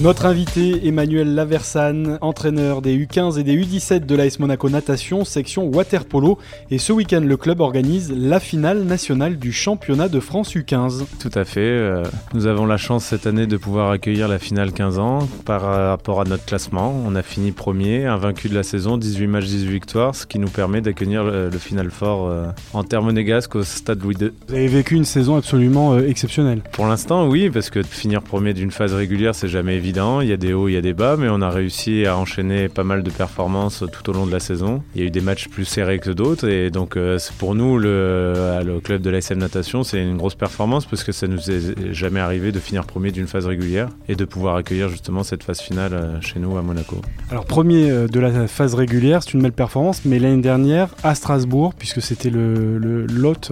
Notre invité Emmanuel Laversane, entraîneur des U15 et des U17 de l'AS Monaco Natation, section waterpolo. Et ce week-end, le club organise la finale nationale du championnat de France U15. Tout à fait. Euh, nous avons la chance cette année de pouvoir accueillir la finale 15 ans par rapport à notre classement. On a fini premier, invaincu de la saison, 18 matchs, 18 victoires, ce qui nous permet d'accueillir le, final fort euh, en terre monégasque au stade Louis II. Vous avez vécu une saison absolument euh, exceptionnelle. Pour l'instant, oui, parce que finir premier d'une phase régulière, c'est jamais évident il y a des hauts, il y a des bas, mais on a réussi à enchaîner pas mal de performances tout au long de la saison. Il y a eu des matchs plus serrés que d'autres, et donc euh, pour nous, le, le club de l'ASM Natation, c'est une grosse performance parce que ça nous est jamais arrivé de finir premier d'une phase régulière et de pouvoir accueillir justement cette phase finale euh, chez nous à Monaco. Alors premier euh, de la phase régulière, c'est une belle performance, mais l'année dernière à Strasbourg, puisque c'était le, le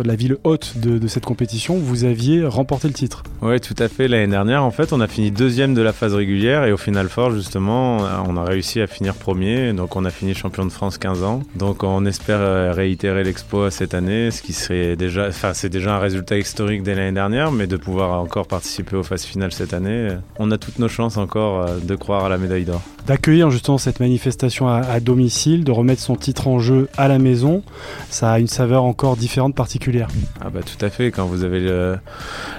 la ville haute de, de cette compétition, vous aviez remporté le titre. Oui, tout à fait. L'année dernière, en fait, on a fini deuxième de la phase régulière et au final fort justement on a réussi à finir premier. Donc on a fini champion de France 15 ans. Donc on espère euh, réitérer l'exploit cette année ce qui serait déjà enfin c'est déjà un résultat historique dès l'année dernière mais de pouvoir encore participer aux phases finales cette année on a toutes nos chances encore euh, de croire à la médaille d'or. D'accueillir justement cette manifestation à, domicile de remettre son titre en jeu à la maison ça a une saveur encore différente particulière. Ah bah tout à fait. Quand vous avez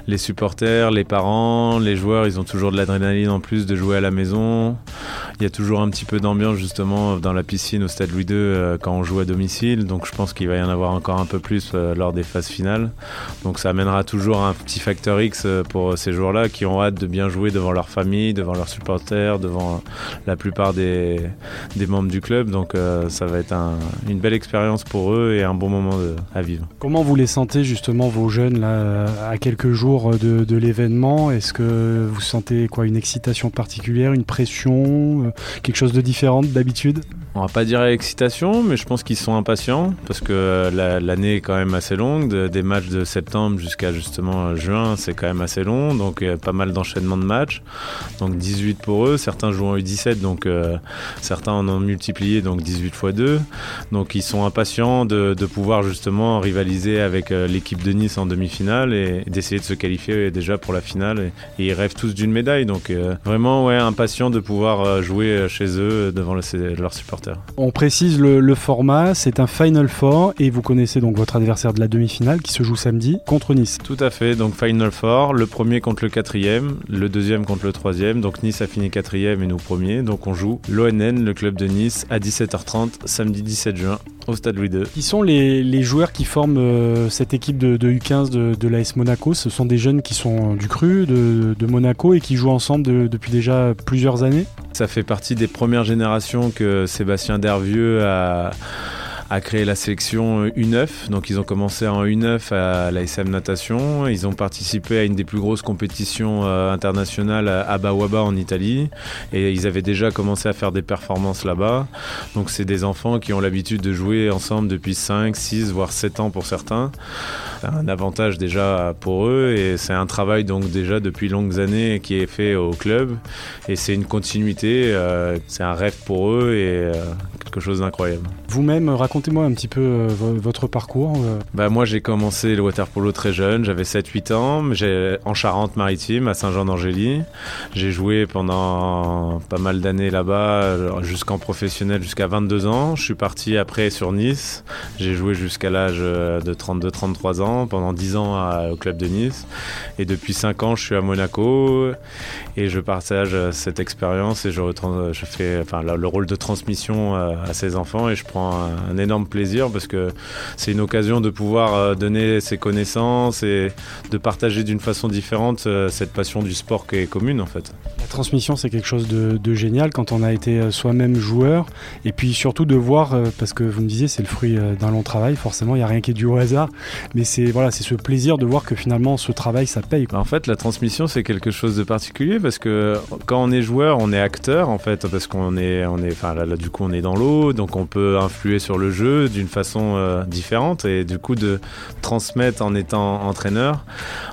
les supporters les parents les joueurs ils ont toujours de l'adrénaline en plus de jouer à la maison. Il y a toujours un petit peu d'ambiance justement dans la piscine au Stade Louis II euh, quand on joue à domicile. Donc je pense qu'il va y en avoir encore un peu plus euh, lors des phases finales. Donc ça amènera toujours un petit facteur X euh, pour ces joueurs-là qui ont hâte de bien jouer devant leur famille, devant leurs supporters, devant la plupart des, membres du club. Donc ça va être une belle expérience pour eux et un bon moment à vivre. Comment vous les sentez justement vos jeunes là à quelques jours de, de l'événement? Est-ce que vous sentez quoi? Une excitation particulière, une pression, quelque chose de différent d'habitude? On va pas dire excitation, mais je pense qu'ils sont impatients parce que l'année est quand même assez longue. des matchs de septembre jusqu'à justement juin, c'est quand même assez long. Donc pas mal d'enchaînements de matchs. Donc 18 pour eux. Certains jouent en U17, donc euh, certains en ont multiplié, donc 18 x 2. Donc ils sont impatients de, pouvoir justement rivaliser avec euh, l'équipe de Nice en demi-finale et, d'essayer de se qualifier déjà pour la finale. Et, ils rêvent tous d'une médaille. Donc euh, vraiment, ouais, impatients de pouvoir jouer chez eux devant leurs supporters. On précise le, format, c'est un Final Four et vous connaissez donc votre adversaire de la demi-finale qui se joue samedi contre Nice. Tout à fait, donc Final Four, le premier contre le quatrième, le deuxième contre le troisième, donc Nice a fini quatrième et nous premier, donc on joue l'ONN, le club de Nice, à 17h30 samedi 17 juin au Stade Louis II. Qui sont les, joueurs qui forment euh, cette équipe de, U15 de, l'AS Monaco? Ce sont des jeunes qui sont du cru de, Monaco et qui jouent ensemble depuis déjà plusieurs années? Ça fait partie des premières générations que Sébastien Dervieux a a créé la sélection U9. Donc ils ont commencé en U9 à l'ASM Natation. Ils ont participé à une des plus grosses compétitions euh, internationales à Bawaba en Italie. Et ils avaient déjà commencé à faire des performances là-bas. Donc c'est des enfants qui ont l'habitude de jouer ensemble depuis 5, 6, voire 7 ans pour certains. Un avantage déjà pour eux et c'est un travail donc déjà depuis longues années qui est fait au club. Et c'est une continuité, euh, c'est un rêve pour eux et euh, quelque chose d'incroyable. Vous-même, racontez-moi un petit peu euh, votre parcours. Euh. Bah, moi, j'ai commencé le waterpolo très jeune, j'avais 7-8 ans, en Charente-Maritime, à Saint-Jean-d'Angély. J'ai joué pendant pas mal d'années là-bas, jusqu'en professionnel, jusqu'à 22 ans. Je suis parti après sur Nice. J'ai joué jusqu'à l'âge de 32-33 ans, pendant 10 ans au club de Nice. Et depuis 5 ans, je suis à Monaco et je partage cette expérience et je, je fais enfin, le rôle de transmission euh, à ces enfants et je prends un, énorme plaisir parce que c'est une occasion de pouvoir euh, donner ses connaissances et de partager d'une façon différente euh, cette passion du sport qui est commune en fait. La transmission c'est quelque chose de, génial quand on a été soi-même joueur et puis surtout de voir parce que vous me disiez c'est le fruit d'un long travail forcément il n'y a rien qui est dû au hasard mais c'est voilà ce plaisir de voir que finalement ce travail ça paye. En fait la transmission c'est quelque chose de particulier parce que quand on est joueur on est acteur en fait parce qu'on est on est enfin là, là, du coup on est dans l'eau donc on peut influer sur le jeu d'une façon euh, différente et du coup de transmettre en étant entraîneur,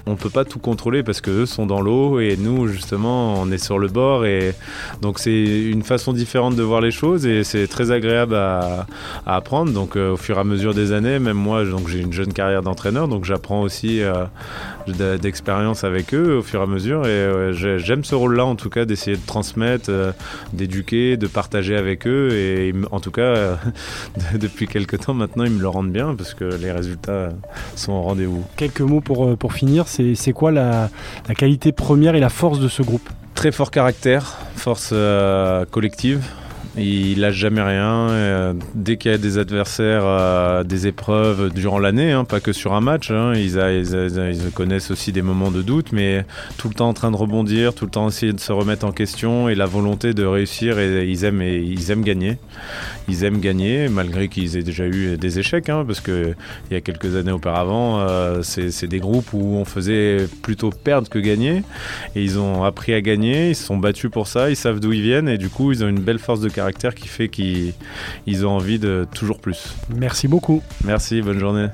on peut pas tout contrôler parce que eux sont dans l'eau et nous justement on est sur le bord et donc c'est une façon différente de voir les choses et c'est très agréable à, apprendre. Donc euh, au fur et à mesure des années, même moi donc j'ai une jeune carrière d'entraîneur donc j'apprends aussi euh, d'expérience avec eux au fur et à mesure. Et j'aime ce rôle-là, en tout cas, d'essayer de transmettre, d'éduquer, de partager avec eux. Et en tout cas, depuis quelques temps maintenant, ils me le rendent bien parce que les résultats sont au rendez-vous. Quelques mots pour, pour finir. C'est quoi la, la qualité première et la force de ce groupe? Très fort caractère, force collective. Il lâche jamais rien. Euh, dès qu'il y a des adversaires, euh, des épreuves durant l'année, hein, pas que sur un match, hein, ils, connaissent aussi des moments de doute, mais tout le temps en train de rebondir, tout le temps essayer de se remettre en question et la volonté de réussir. Et ils aiment, et, ils aiment gagner. Ils aiment gagner, malgré qu'ils aient déjà eu des échecs, hein, parce que il y a quelques années auparavant, euh, c'est des groupes où on faisait plutôt perdre que gagner. Et ils ont appris à gagner, ils se sont battus pour ça, ils savent d'où ils viennent et du coup, ils ont une belle force de caractère qui fait qu'ils ont envie de toujours plus. Merci beaucoup. Merci, bonne journée.